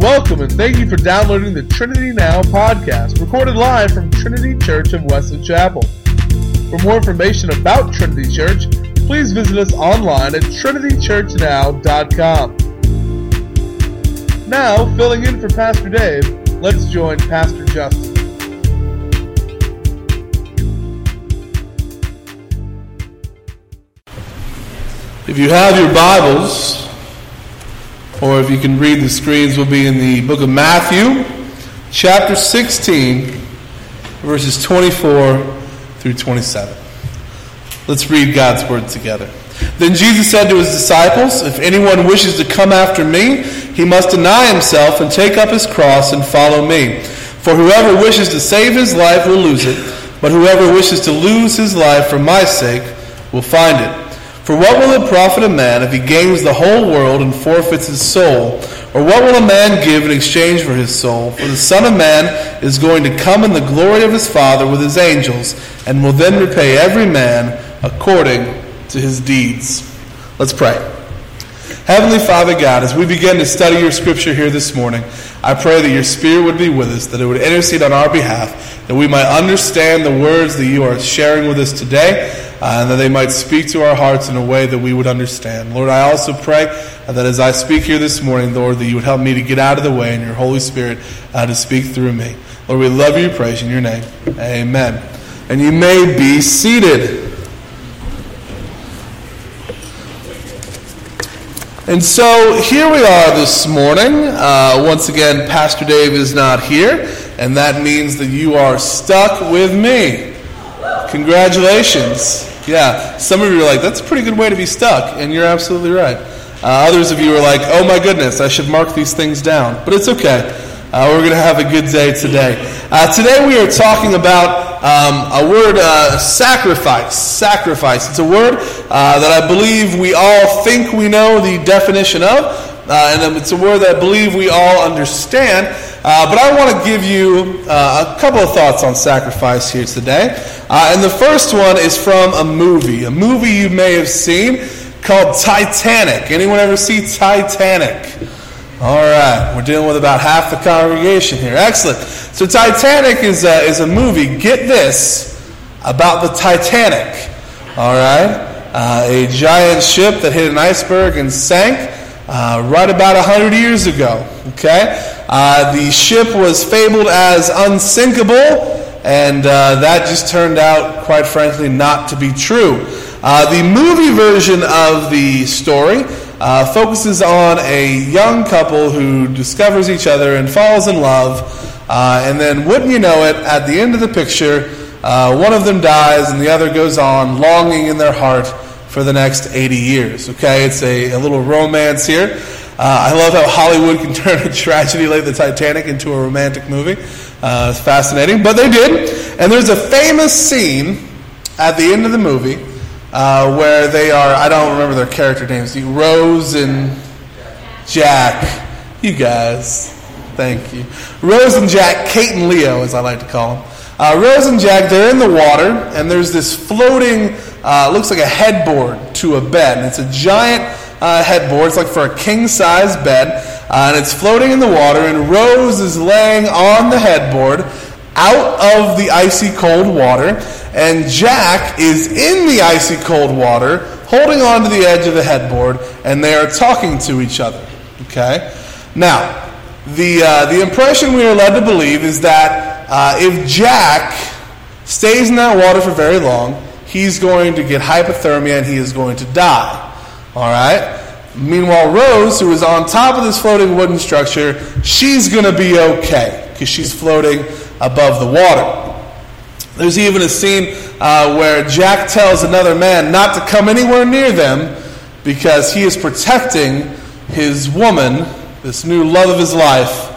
Welcome and thank you for downloading the Trinity Now podcast, recorded live from Trinity Church of Wesley Chapel. For more information about Trinity Church, please visit us online at trinitychurchnow.com. Now, filling in for Pastor Dave, let's join Pastor Justin. If you have your Bibles, or if you can read the screens, will be in the book of Matthew, chapter 16, verses 24 through 27. Let's read God's word together. Then Jesus said to his disciples, If anyone wishes to come after me, he must deny himself and take up his cross and follow me. For whoever wishes to save his life will lose it, but whoever wishes to lose his life for my sake will find it. For what will it profit a man if he gains the whole world and forfeits his soul? Or what will a man give in exchange for his soul? For the Son of Man is going to come in the glory of his Father with his angels, and will then repay every man according to his deeds. Let's pray. Heavenly Father God, as we begin to study your scripture here this morning, I pray that your Spirit would be with us, that it would intercede on our behalf, that we might understand the words that you are sharing with us today, uh, and that they might speak to our hearts in a way that we would understand. Lord, I also pray that as I speak here this morning, Lord, that you would help me to get out of the way and your Holy Spirit uh, to speak through me. Lord, we love you, praise in your name. Amen. And you may be seated. And so here we are this morning. Uh, once again, Pastor Dave is not here, and that means that you are stuck with me. Congratulations. Yeah, some of you are like, that's a pretty good way to be stuck, and you're absolutely right. Uh, others of you are like, oh my goodness, I should mark these things down. But it's okay. Uh, we're going to have a good day today. Uh, today we are talking about um, a word, uh, sacrifice. Sacrifice. It's a word uh, that I believe we all think we know the definition of, uh, and it's a word that I believe we all understand. Uh, but I want to give you uh, a couple of thoughts on sacrifice here today. Uh, and the first one is from a movie, a movie you may have seen called Titanic. Anyone ever see Titanic? All right, we're dealing with about half the congregation here. Excellent. So, Titanic is a, is a movie, get this, about the Titanic. All right? Uh, a giant ship that hit an iceberg and sank uh, right about 100 years ago. Okay? Uh, the ship was fabled as unsinkable, and uh, that just turned out, quite frankly, not to be true. Uh, the movie version of the story uh, focuses on a young couple who discovers each other and falls in love. Uh, and then, wouldn't you know it, at the end of the picture, uh, one of them dies and the other goes on, longing in their heart for the next 80 years. Okay, it's a, a little romance here. Uh, I love how Hollywood can turn a tragedy like the Titanic into a romantic movie. Uh, it's fascinating, but they did. And there's a famous scene at the end of the movie uh, where they are, I don't remember their character names, Rose and Jack. You guys, thank you. Rose and Jack, Kate and Leo, as I like to call them. Uh, Rose and Jack, they're in the water, and there's this floating, uh, looks like a headboard to a bed. And it's a giant uh, headboard. It's like for a king size bed. Uh, and it's floating in the water, and Rose is laying on the headboard out of the icy cold water, and Jack is in the icy cold water, holding on to the edge of the headboard, and they are talking to each other. Okay? Now, the, uh, the impression we are led to believe is that uh, if Jack stays in that water for very long, he's going to get hypothermia and he is going to die. All right? Meanwhile, Rose, who is on top of this floating wooden structure, she's going to be okay because she's floating above the water. There's even a scene uh, where Jack tells another man not to come anywhere near them because he is protecting his woman, this new love of his life,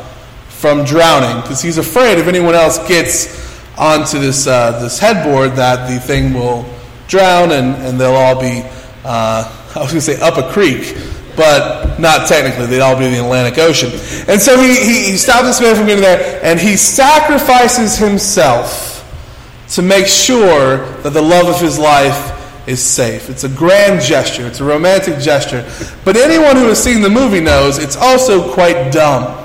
from drowning because he's afraid if anyone else gets onto this, uh, this headboard that the thing will drown and, and they'll all be, uh, I was going to say up a creek, but not technically. They'd all be in the Atlantic Ocean. And so he, he, he stops this man from getting there and he sacrifices himself to make sure that the love of his life is safe. It's a grand gesture, it's a romantic gesture. But anyone who has seen the movie knows it's also quite dumb.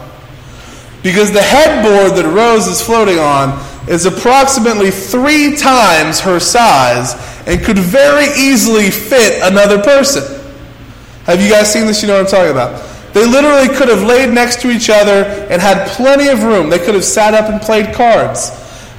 because the headboard that Rose is floating on is approximately three times her size and could very easily fit another person. Have you guys seen this? You know what I'm talking about. They literally could have laid next to each other and had plenty of room. They could have sat up and played cards.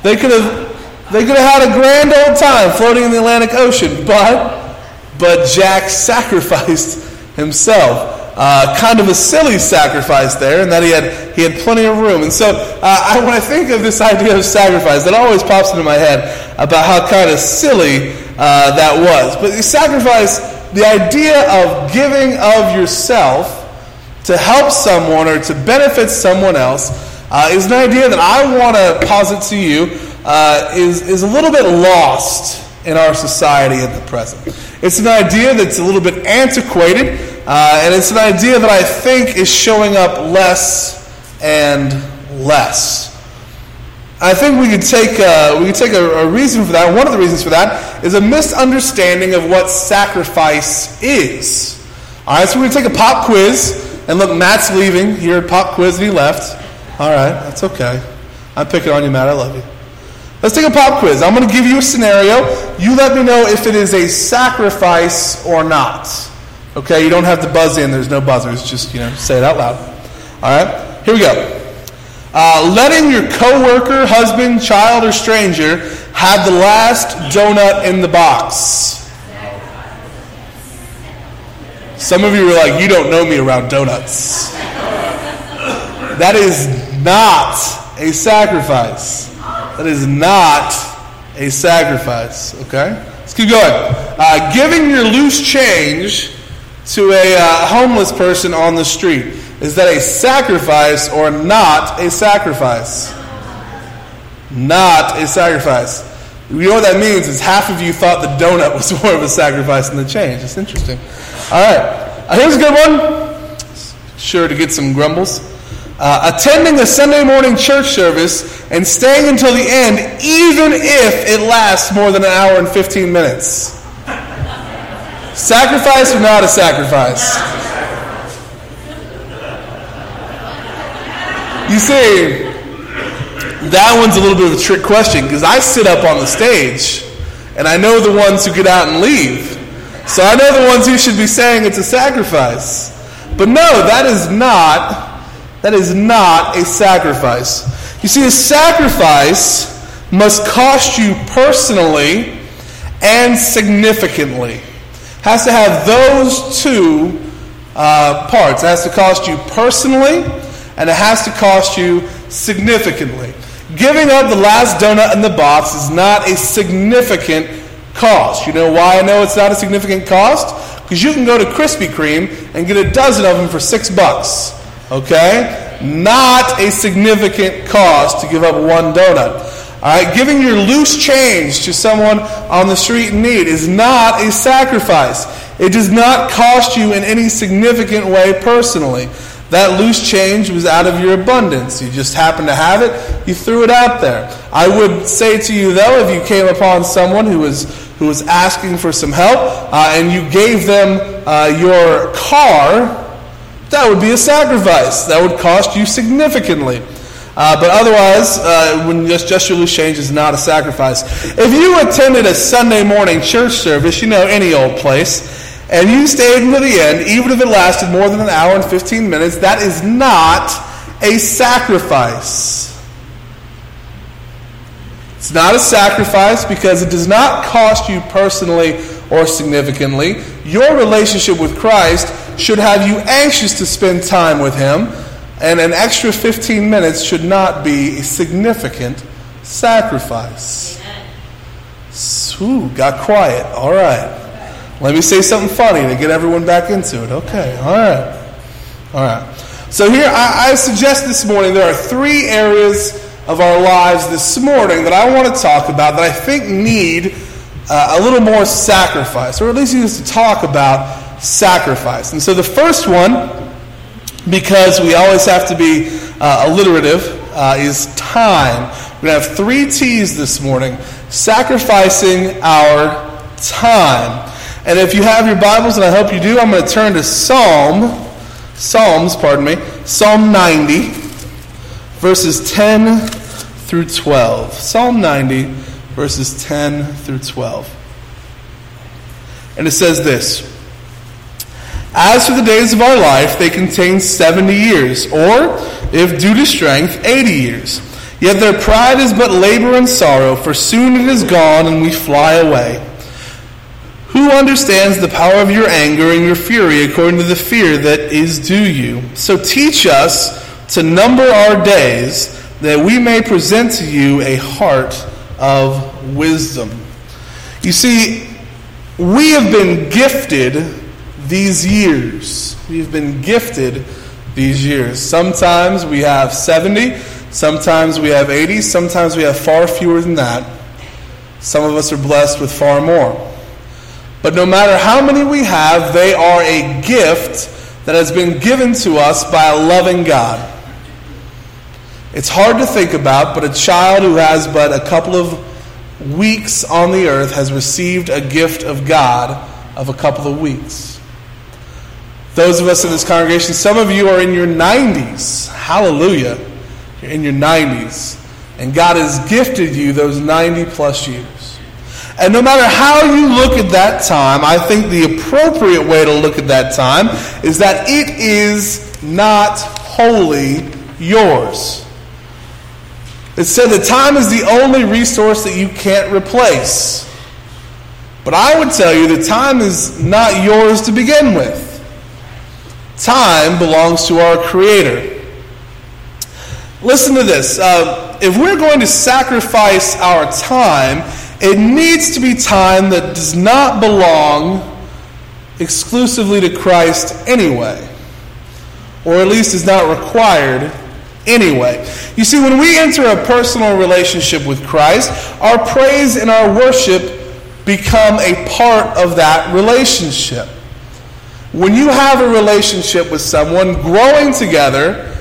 They could have they could have had a grand old time floating in the Atlantic Ocean, but but Jack sacrificed himself. Uh, kind of a silly sacrifice there, and that he had he had plenty of room. And so, uh, I, when I think of this idea of sacrifice, that always pops into my head about how kind of silly uh, that was. But the sacrifice, the idea of giving of yourself to help someone or to benefit someone else, uh, is an idea that I want to posit to you uh, is is a little bit lost in our society at the present. It's an idea that's a little bit antiquated, uh, and it's an idea that I think is showing up less and less. I think we could take uh, we could take a, a, reason for that. One of the reasons for that is a misunderstanding of what sacrifice is. All right, so we're going to take a pop quiz. And look, Matt's leaving here at pop quiz, and he left. All right, that's okay. I'm picking on you, Matt. I love you. Let's take a pop quiz. I'm going to give you a scenario. You let me know if it is a sacrifice or not. Okay, you don't have to buzz in. There's no buzzers. Just, you know, say it out loud. All right, here we go. Uh, letting your coworker, husband, child, or stranger have the last donut in the box. Some of you are like, you don't know me around donuts. That is not a sacrifice. That is not a sacrifice. Okay? Let's keep going. Uh, giving your loose change to a uh, homeless person on the street. Is that a sacrifice or not a sacrifice? Not a sacrifice. You know what that means is half of you thought the donut was more of a sacrifice than the change. It's interesting. All right. Uh, here's a good one. Sure to get some grumbles uh, attending a Sunday morning church service and staying until the end, even if it lasts more than an hour and 15 minutes. sacrifice or not a sacrifice? You see, that one's a little bit of a trick question because I sit up on the stage and I know the ones who get out and leave. So I know the ones who should be saying it's a sacrifice. But no, that is not that is not a sacrifice. You see, a sacrifice must cost you personally and significantly. Has to have those two uh, parts. It has to cost you personally, and it has to cost you significantly. Giving up the last donut in the box is not a significant cost. You know why I know it's not a significant cost? Because you can go to Krispy Kreme and get a dozen of them for six bucks. Okay? Not a significant cost to give up one donut. All right, giving your loose change to someone on the street in need is not a sacrifice. It does not cost you in any significant way personally. That loose change was out of your abundance. You just happened to have it, you threw it out there. I would say to you, though, if you came upon someone who was, who was asking for some help uh, and you gave them uh, your car, that would be a sacrifice. That would cost you significantly. Uh, but otherwise, uh, when just, just your loose change is not a sacrifice. If you attended a Sunday morning church service, you know, any old place, and you stayed until the end, even if it lasted more than an hour and 15 minutes, that is not a sacrifice. It's not a sacrifice because it does not cost you personally or significantly. Your relationship with Christ should have you anxious to spend time with Him, and an extra 15 minutes should not be a significant sacrifice. Ooh, got quiet. All right. Let me say something funny to get everyone back into it. Okay. All right. All right. So here, I, I suggest this morning there are three areas of our lives this morning that I want to talk about that I think need uh, a little more sacrifice, or at least need to talk about sacrifice. And so the first one, because we always have to be uh, alliterative, uh, is time. We're going to have three T's this morning sacrificing our time. And if you have your Bibles, and I hope you do, I'm going to turn to Psalm, Psalms, pardon me, Psalm 90, verses 10 through 12. Psalm 90, verses 10 through 12. And it says this As for the days of our life, they contain 70 years, or, if due to strength, 80 years. Yet their pride is but labor and sorrow, for soon it is gone and we fly away. Who understands the power of your anger and your fury according to the fear that is due you? So teach us to number our days that we may present to you a heart of wisdom. You see, we have been gifted these years. We've been gifted these years. Sometimes we have 70, sometimes we have 80, sometimes we have far fewer than that. Some of us are blessed with far more. But no matter how many we have, they are a gift that has been given to us by a loving God. It's hard to think about, but a child who has but a couple of weeks on the earth has received a gift of God of a couple of weeks. Those of us in this congregation, some of you are in your 90s. Hallelujah. You're in your 90s. And God has gifted you those 90 plus years. And no matter how you look at that time, I think the appropriate way to look at that time is that it is not wholly yours. It said that time is the only resource that you can't replace. But I would tell you that time is not yours to begin with. Time belongs to our Creator. Listen to this. Uh, if we're going to sacrifice our time, it needs to be time that does not belong exclusively to Christ anyway, or at least is not required anyway. You see, when we enter a personal relationship with Christ, our praise and our worship become a part of that relationship. When you have a relationship with someone, growing together,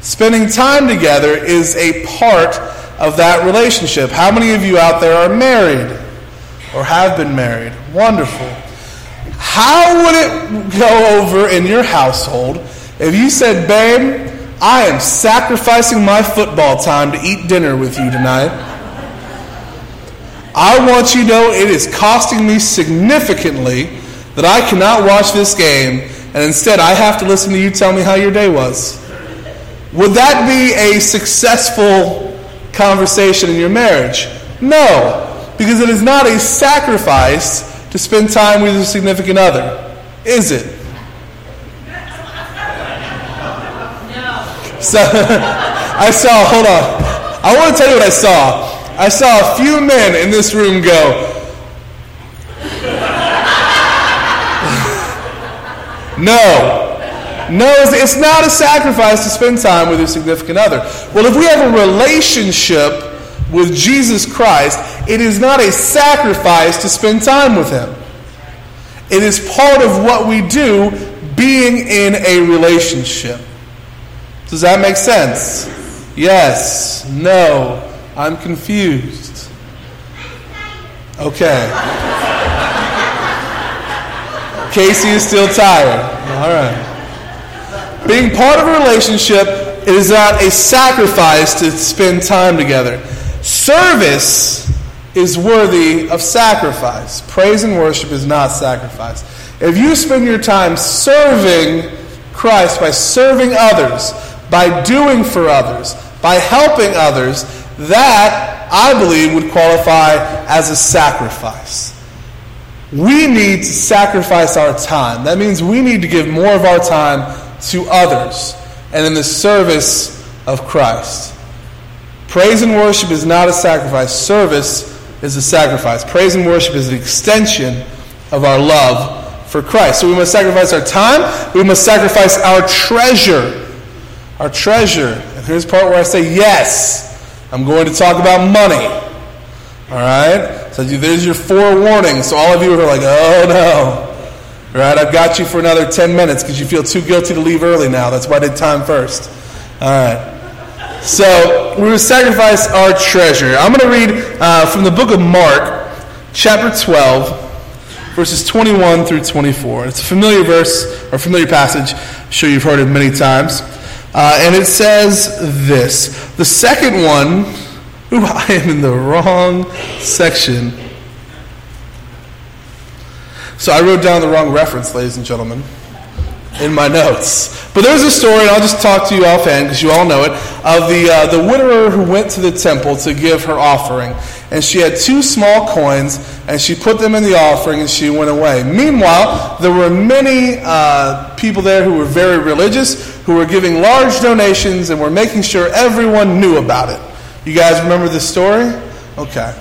spending time together is a part of that relationship. How many of you out there are married or have been married? Wonderful. How would it go over in your household if you said, Babe, I am sacrificing my football time to eat dinner with you tonight? I want you to know it is costing me significantly that I cannot watch this game, and instead I have to listen to you tell me how your day was. Would that be a successful conversation in your marriage? No, because it is not a sacrifice to spend time with your significant other, is it? No. So I saw, hold on. I want to tell you what I saw. I saw a few men in this room go, No. No, it's not a sacrifice to spend time with your significant other. Well, if we have a relationship with Jesus Christ, it is not a sacrifice to spend time with Him. It is part of what we do being in a relationship. Does that make sense? Yes. No. I'm confused. Okay. Casey is still tired. All right. Being part of a relationship is not a sacrifice to spend time together. Service is worthy of sacrifice. Praise and worship is not sacrifice. If you spend your time serving Christ by serving others, by doing for others, by helping others, that, I believe, would qualify as a sacrifice. We need to sacrifice our time. That means we need to give more of our time to others and in the service of Christ. Praise and worship is not a sacrifice, service is a sacrifice. Praise and worship is an extension of our love for Christ. So we must sacrifice our time, we must sacrifice our treasure. Our treasure. And here's the part where I say, yes, I'm going to talk about money. All right? So there's your forewarning. So all of you are like, oh no. All right, I've got you for another 10 minutes because you feel too guilty to leave early now. That's why I did time first. All right. So going to sacrifice our treasure. I'm going to read uh, from the book of Mark, chapter 12, verses 21 through 24. It's a familiar verse or familiar passage. I'm sure you've heard it many times. Uh, and it says this. The second one, ooh, I am in the wrong section. So I wrote down the wrong reference, ladies and gentlemen, in my notes. But there's a story, and I'll just talk to you offhand because you all know it, of the, uh, the widower who went to the temple to give her offering. And she had two small coins, and she put them in the offering, and she went away. Meanwhile, there were many uh, people there who were very religious, who were giving large donations, and were making sure everyone knew about it. You guys remember this story? Okay.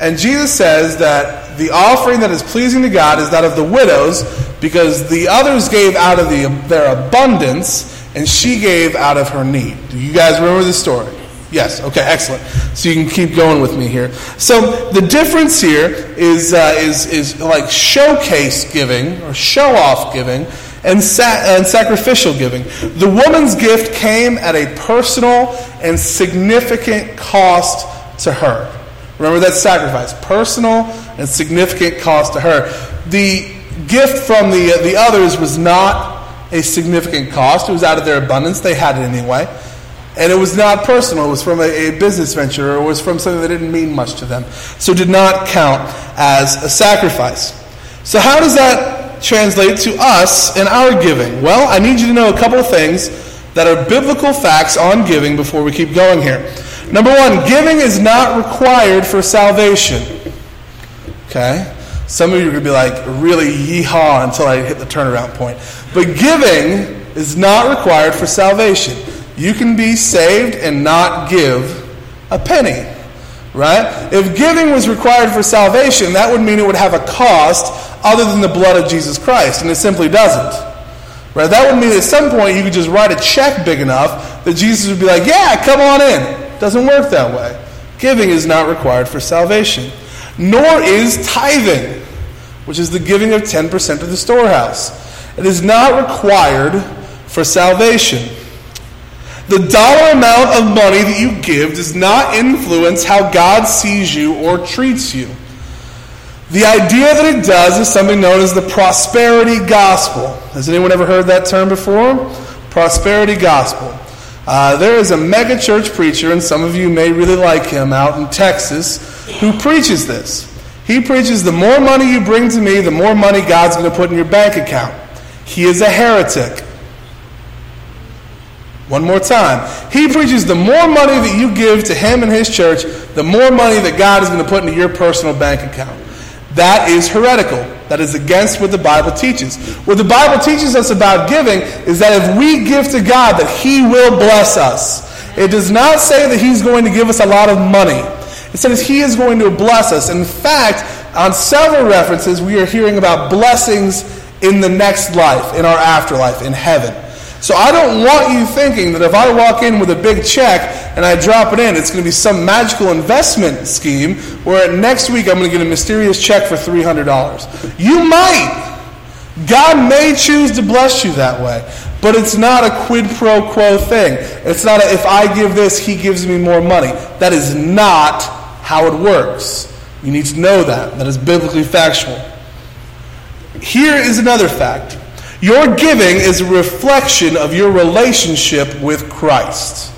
And Jesus says that the offering that is pleasing to God is that of the widows, because the others gave out of the, their abundance, and she gave out of her need. Do you guys remember this story? Yes. Okay. Excellent. So you can keep going with me here. So the difference here is uh, is is like showcase giving or show off giving and, sa- and sacrificial giving. The woman's gift came at a personal and significant cost to her. Remember that sacrifice, personal and significant cost to her. The gift from the, uh, the others was not a significant cost. It was out of their abundance. They had it anyway. And it was not personal. It was from a, a business venture or it was from something that didn't mean much to them. So did not count as a sacrifice. So how does that translate to us in our giving? Well, I need you to know a couple of things that are biblical facts on giving before we keep going here. Number one, giving is not required for salvation. Okay? Some of you are going to be like, really yeehaw until I hit the turnaround point. But giving is not required for salvation. You can be saved and not give a penny. Right? If giving was required for salvation, that would mean it would have a cost other than the blood of Jesus Christ, and it simply doesn't. Right? That would mean at some point you could just write a check big enough that Jesus would be like, yeah, come on in. Doesn't work that way. Giving is not required for salvation, nor is tithing, which is the giving of 10% of the storehouse. It is not required for salvation. The dollar amount of money that you give does not influence how God sees you or treats you. The idea that it does is something known as the prosperity gospel. Has anyone ever heard that term before? Prosperity gospel. Uh, there is a mega church preacher, and some of you may really like him out in Texas, who preaches this. He preaches the more money you bring to me, the more money God's going to put in your bank account. He is a heretic. One more time. He preaches the more money that you give to him and his church, the more money that God is going to put into your personal bank account. That is heretical. That is against what the Bible teaches. What the Bible teaches us about giving is that if we give to God, that He will bless us. It does not say that He's going to give us a lot of money. It says He is going to bless us. In fact, on several references, we are hearing about blessings in the next life, in our afterlife, in heaven. So I don't want you thinking that if I walk in with a big check and I drop it in, it's going to be some magical investment scheme where next week I'm going to get a mysterious check for $300. You might. God may choose to bless you that way, but it's not a quid pro quo thing. It's not a, if I give this, he gives me more money. That is not how it works. You need to know that. That is biblically factual. Here is another fact. Your giving is a reflection of your relationship with Christ.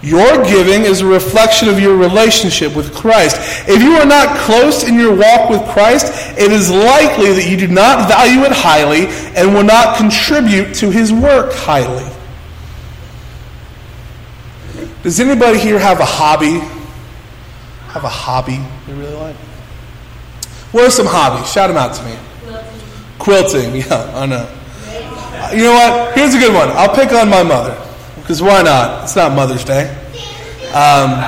Your giving is a reflection of your relationship with Christ. If you are not close in your walk with Christ, it is likely that you do not value it highly and will not contribute to his work highly. Does anybody here have a hobby? Have a hobby they really like? What are some hobbies? Shout them out to me. Quilting, yeah, I know. You know what? Here's a good one. I'll pick on my mother. Because why not? It's not Mother's Day. Um,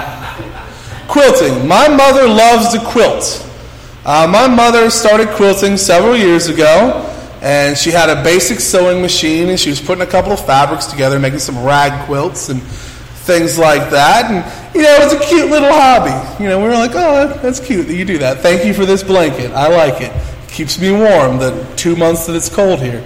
quilting. My mother loves to quilt. Uh, my mother started quilting several years ago, and she had a basic sewing machine, and she was putting a couple of fabrics together, making some rag quilts and things like that. And, you know, it was a cute little hobby. You know, we were like, oh, that's cute that you do that. Thank you for this blanket. I like it keeps me warm the two months that it's cold here.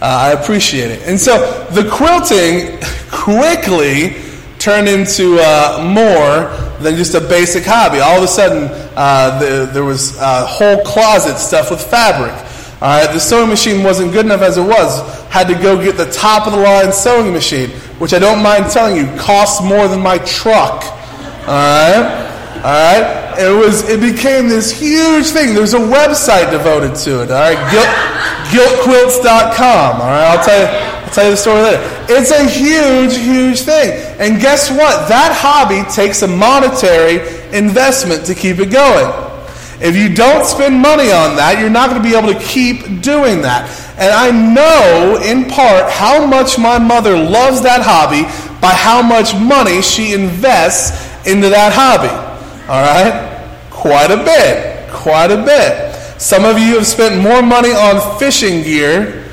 Uh, I appreciate it. And so the quilting quickly turned into uh, more than just a basic hobby. All of a sudden, uh, the, there was a whole closet stuffed with fabric. All right, the sewing machine wasn't good enough as it was. had to go get the top of the line sewing machine, which I don't mind telling you costs more than my truck. All right? All right? It was it became this huge thing. There's a website devoted to it. All right? Guilt, guiltquilts.com. All right? I'll tell you I'll tell you the story later. It's a huge, huge thing. And guess what? That hobby takes a monetary investment to keep it going. If you don't spend money on that, you're not going to be able to keep doing that. And I know, in part, how much my mother loves that hobby by how much money she invests into that hobby. All right? Quite a bit. Quite a bit. Some of you have spent more money on fishing gear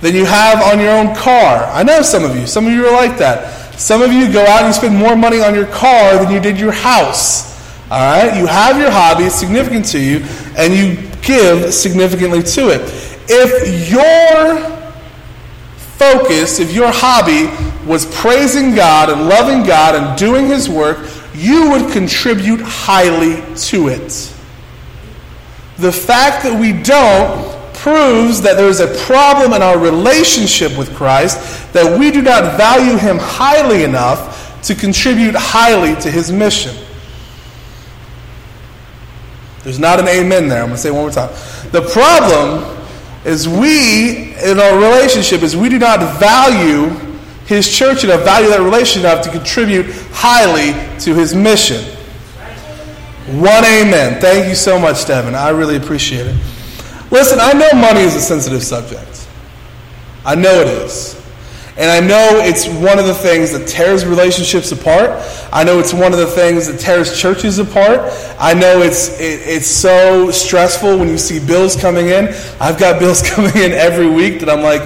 than you have on your own car. I know some of you. Some of you are like that. Some of you go out and spend more money on your car than you did your house. All right? You have your hobby, it's significant to you, and you give significantly to it. If your focus, if your hobby was praising God and loving God and doing His work, you would contribute highly to it. The fact that we don't proves that there is a problem in our relationship with Christ, that we do not value Him highly enough to contribute highly to His mission. There's not an amen there. I'm going to say one more time. The problem is we, in our relationship, is we do not value his church enough, value that relationship enough to contribute highly to his mission. One amen. Thank you so much, Devin. I really appreciate it. Listen, I know money is a sensitive subject. I know it is. And I know it's one of the things that tears relationships apart. I know it's one of the things that tears churches apart. I know it's it, it's so stressful when you see bills coming in. I've got bills coming in every week that I'm like,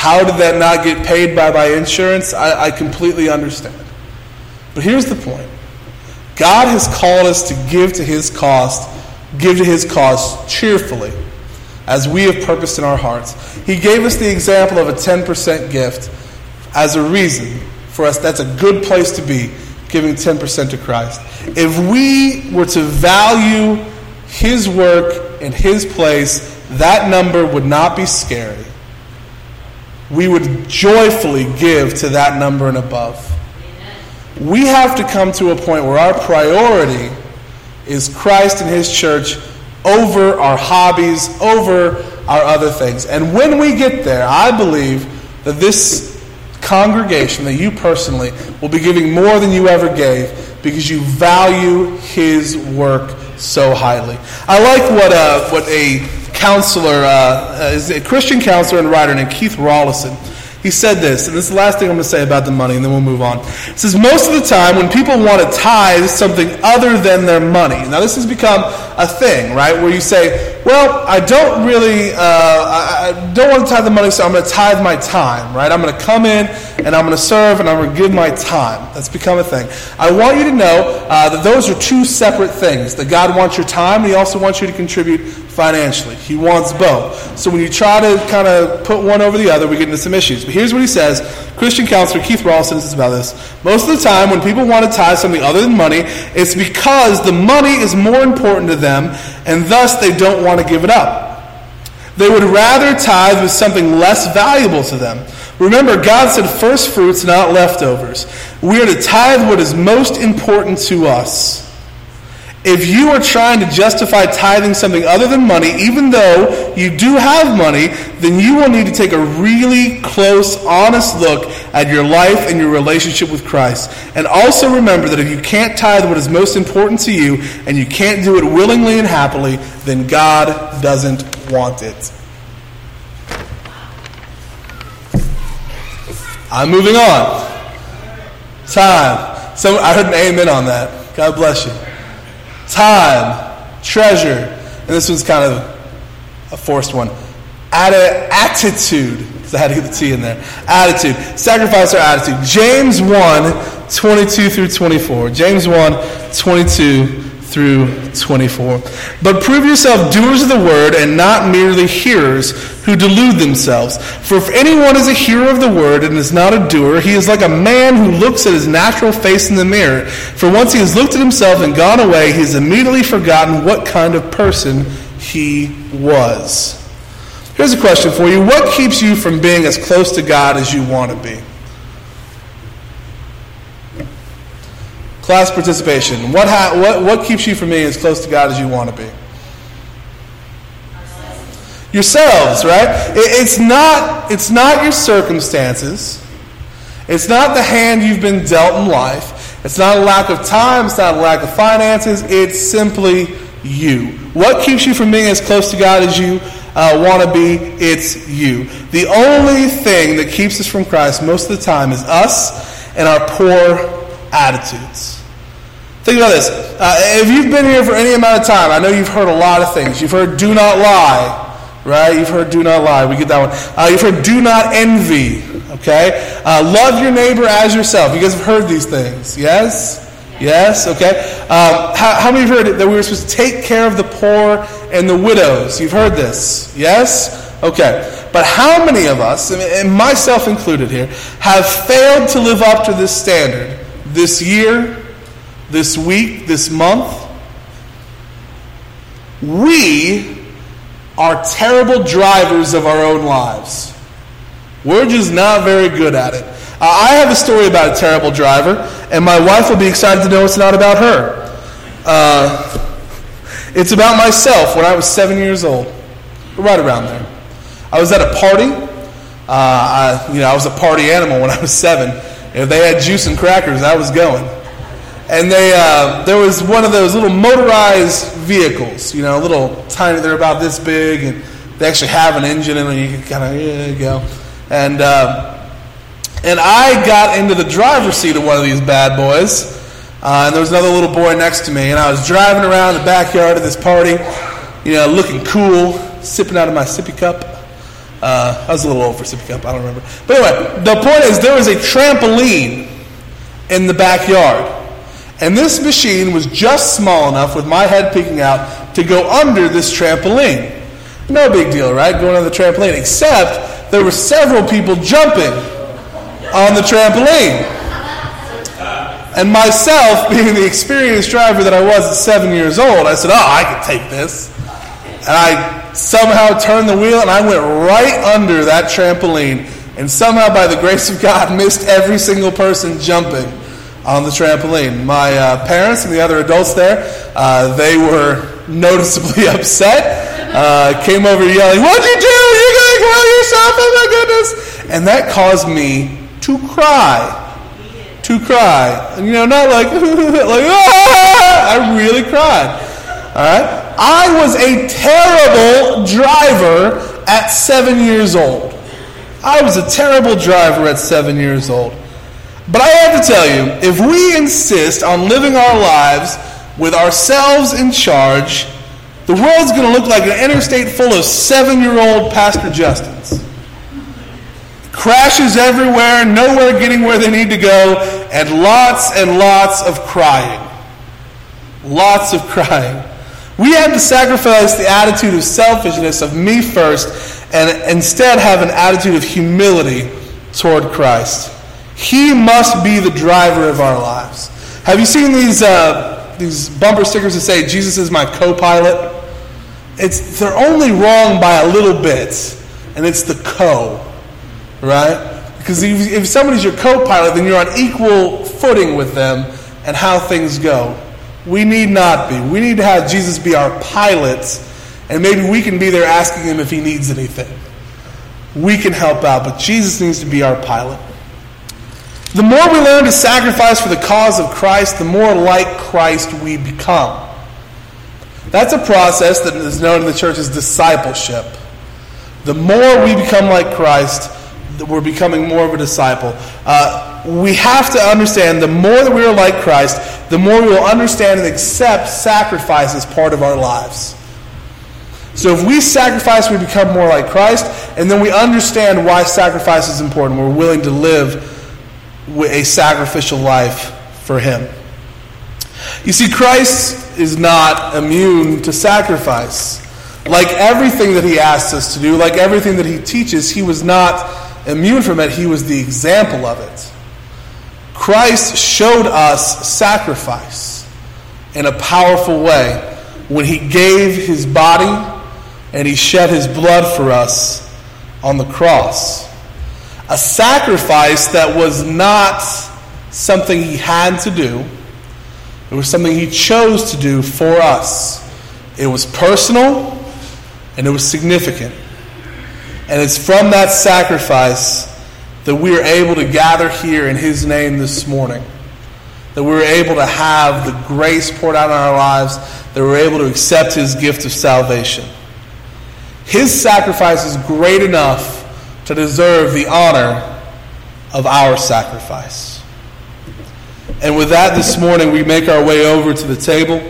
how did that not get paid by my insurance? I, I completely understand. But here's the point God has called us to give to his cost, give to his cause cheerfully, as we have purposed in our hearts. He gave us the example of a 10% gift as a reason for us. That's a good place to be, giving 10% to Christ. If we were to value his work and his place, that number would not be scary. We would joyfully give to that number and above. We have to come to a point where our priority is Christ and His church over our hobbies, over our other things. And when we get there, I believe that this congregation, that you personally, will be giving more than you ever gave because you value His work so highly. I like what, uh, what a counselor, uh, is a Christian counselor and writer named Keith Rawlinson he said this, and this is the last thing I'm going to say about the money, and then we'll move on. He says, Most of the time, when people want to tithe something other than their money, now this has become a thing, right? Where you say, Well, I don't really, uh, I don't want to tithe the money, so I'm going to tithe my time, right? I'm going to come in and I'm going to serve and I'm going to give my time. That's become a thing. I want you to know uh, that those are two separate things. That God wants your time, and He also wants you to contribute financially. He wants both. So when you try to kind of put one over the other, we get into some issues. But here's what he says Christian counselor Keith Rawlinson says about this. Most of the time, when people want to tithe something other than money, it's because the money is more important to them, and thus they don't want to give it up. They would rather tithe with something less valuable to them. Remember, God said first fruits, not leftovers. We are to tithe what is most important to us. If you are trying to justify tithing something other than money, even though you do have money, then you will need to take a really close, honest look at your life and your relationship with Christ. And also remember that if you can't tithe what is most important to you and you can't do it willingly and happily, then God doesn't want it. I'm moving on. Time. So I heard an amen on that. God bless you time, treasure, and this one's kind of a forced one. Add attitude, because I had to get the T in there. Attitude. Sacrifice our attitude. James 1, 22 through 24. James 1, 22 through 24. But prove yourself doers of the word and not merely hearers who delude themselves. For if anyone is a hearer of the word and is not a doer, he is like a man who looks at his natural face in the mirror. For once he has looked at himself and gone away, he has immediately forgotten what kind of person he was. Here's a question for you What keeps you from being as close to God as you want to be? Class participation. What, ha- what, what keeps you from being as close to God as you want to be? Yourselves, right? It, it's, not, it's not your circumstances. It's not the hand you've been dealt in life. It's not a lack of time. It's not a lack of finances. It's simply you. What keeps you from being as close to God as you uh, want to be? It's you. The only thing that keeps us from Christ most of the time is us and our poor attitudes. Think about this. Uh, if you've been here for any amount of time, I know you've heard a lot of things. You've heard do not lie, right? You've heard do not lie. We get that one. Uh, you've heard do not envy, okay? Uh, love your neighbor as yourself. You guys have heard these things, yes? Yes, okay. Um, how, how, many have heard that we were supposed to take care of the poor and the widows? You've heard this, yes? Okay. But how many of us, and myself included here, have failed to live up to this standard this year, this week, this month? We are terrible drivers of our own lives. We're just not very good at it. I have a story about a terrible driver, and my wife will be excited to know it's not about her. Uh, it's about myself when I was seven years old, right around there. I was at a party. Uh, I, you know, I was a party animal when I was seven. If they had juice and crackers, I was going. And they, uh, there was one of those little motorized vehicles, you know, a little tiny. They're about this big, and they actually have an engine in them. You can kind of yeah, go. And uh, and I got into the driver's seat of one of these bad boys. Uh, and there was another little boy next to me. And I was driving around the backyard of this party, you know, looking cool, sipping out of my sippy cup. Uh, I was a little old for sippy cup, I don't remember. But anyway, the point is there was a trampoline in the backyard. And this machine was just small enough with my head peeking out to go under this trampoline. No big deal, right? Going on the trampoline. Except there were several people jumping on the trampoline. And myself, being the experienced driver that I was at seven years old, I said, Oh, I can take this. And I somehow turned the wheel and I went right under that trampoline. And somehow, by the grace of God, missed every single person jumping on the trampoline. My uh, parents and the other adults there, uh, they were noticeably upset. Uh, came over yelling, What'd you do? You're going to kill yourself? Oh my goodness. And that caused me to cry. To cry. You know, not like, like, ah! I really cried. All right? I was a terrible driver at seven years old. I was a terrible driver at seven years old. But I have to tell you, if we insist on living our lives with ourselves in charge, the world's going to look like an interstate full of seven year old Pastor Justins crashes everywhere, nowhere getting where they need to go, and lots and lots of crying. Lots of crying. We have to sacrifice the attitude of selfishness, of me first, and instead have an attitude of humility toward Christ. He must be the driver of our lives. Have you seen these, uh, these bumper stickers that say, Jesus is my co pilot? It's, they're only wrong by a little bit, and it's the co right? Because if, if somebody's your co pilot, then you're on equal footing with them and how things go. We need not be. We need to have Jesus be our pilot, and maybe we can be there asking him if he needs anything. We can help out, but Jesus needs to be our pilot. The more we learn to sacrifice for the cause of Christ, the more like Christ we become. That's a process that is known in the church as discipleship. The more we become like Christ, we're becoming more of a disciple. Uh, we have to understand the more that we are like Christ, the more we will understand and accept sacrifice as part of our lives. So if we sacrifice, we become more like Christ, and then we understand why sacrifice is important. We're willing to live a sacrificial life for Him. You see, Christ is not immune to sacrifice. Like everything that He asks us to do, like everything that He teaches, He was not immune from it, he was the example of it. Christ showed us sacrifice in a powerful way when he gave his body and he shed his blood for us on the cross. A sacrifice that was not something he had to do, it was something he chose to do for us. It was personal and it was significant. And it's from that sacrifice that we are able to gather here in his name this morning. That we are able to have the grace poured out in our lives, that we're able to accept his gift of salvation. His sacrifice is great enough to deserve the honor of our sacrifice. And with that, this morning, we make our way over to the table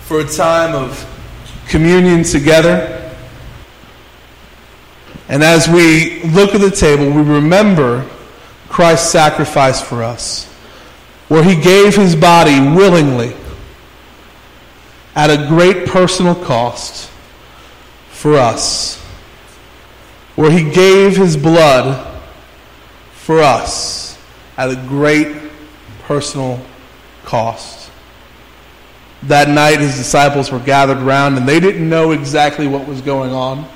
for a time of communion together. And as we look at the table, we remember Christ's sacrifice for us, where he gave his body willingly at a great personal cost for us, where he gave his blood for us at a great personal cost. That night, his disciples were gathered around and they didn't know exactly what was going on.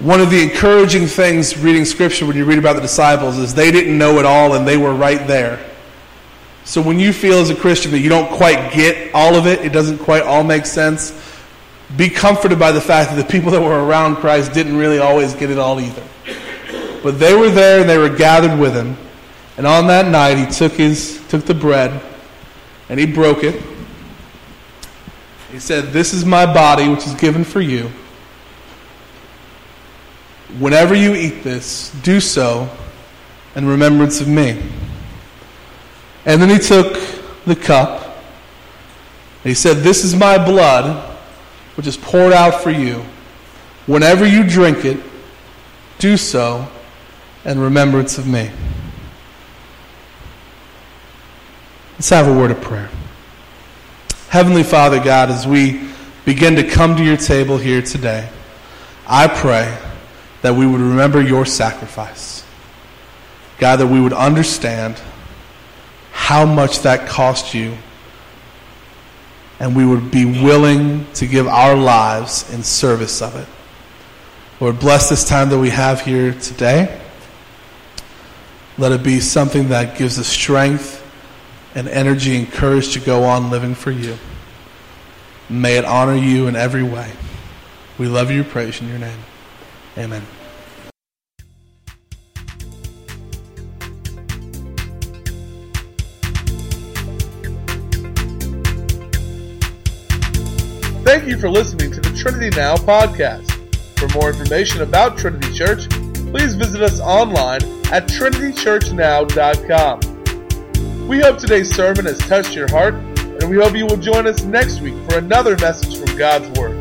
One of the encouraging things reading scripture when you read about the disciples is they didn't know it all and they were right there. So when you feel as a Christian that you don't quite get all of it, it doesn't quite all make sense, be comforted by the fact that the people that were around Christ didn't really always get it all either. But they were there and they were gathered with him. And on that night he took his took the bread and he broke it. He said, "This is my body which is given for you. Whenever you eat this, do so in remembrance of me." And then he took the cup. And he said, "This is my blood which is poured out for you. Whenever you drink it, do so in remembrance of me. Let's have a word of prayer. Heavenly Father God, as we begin to come to your table here today, I pray that we would remember your sacrifice. God, that we would understand how much that cost you and we would be willing to give our lives in service of it. Lord, bless this time that we have here today. Let it be something that gives us strength and energy and courage to go on living for you. May it honor you in every way. We love you, praise in your name. Amen. Thank you for listening to the Trinity Now podcast. For more information about Trinity Church, please visit us online at trinitychurchnow.com. We hope today's sermon has touched your heart, and we hope you will join us next week for another message from God's Word.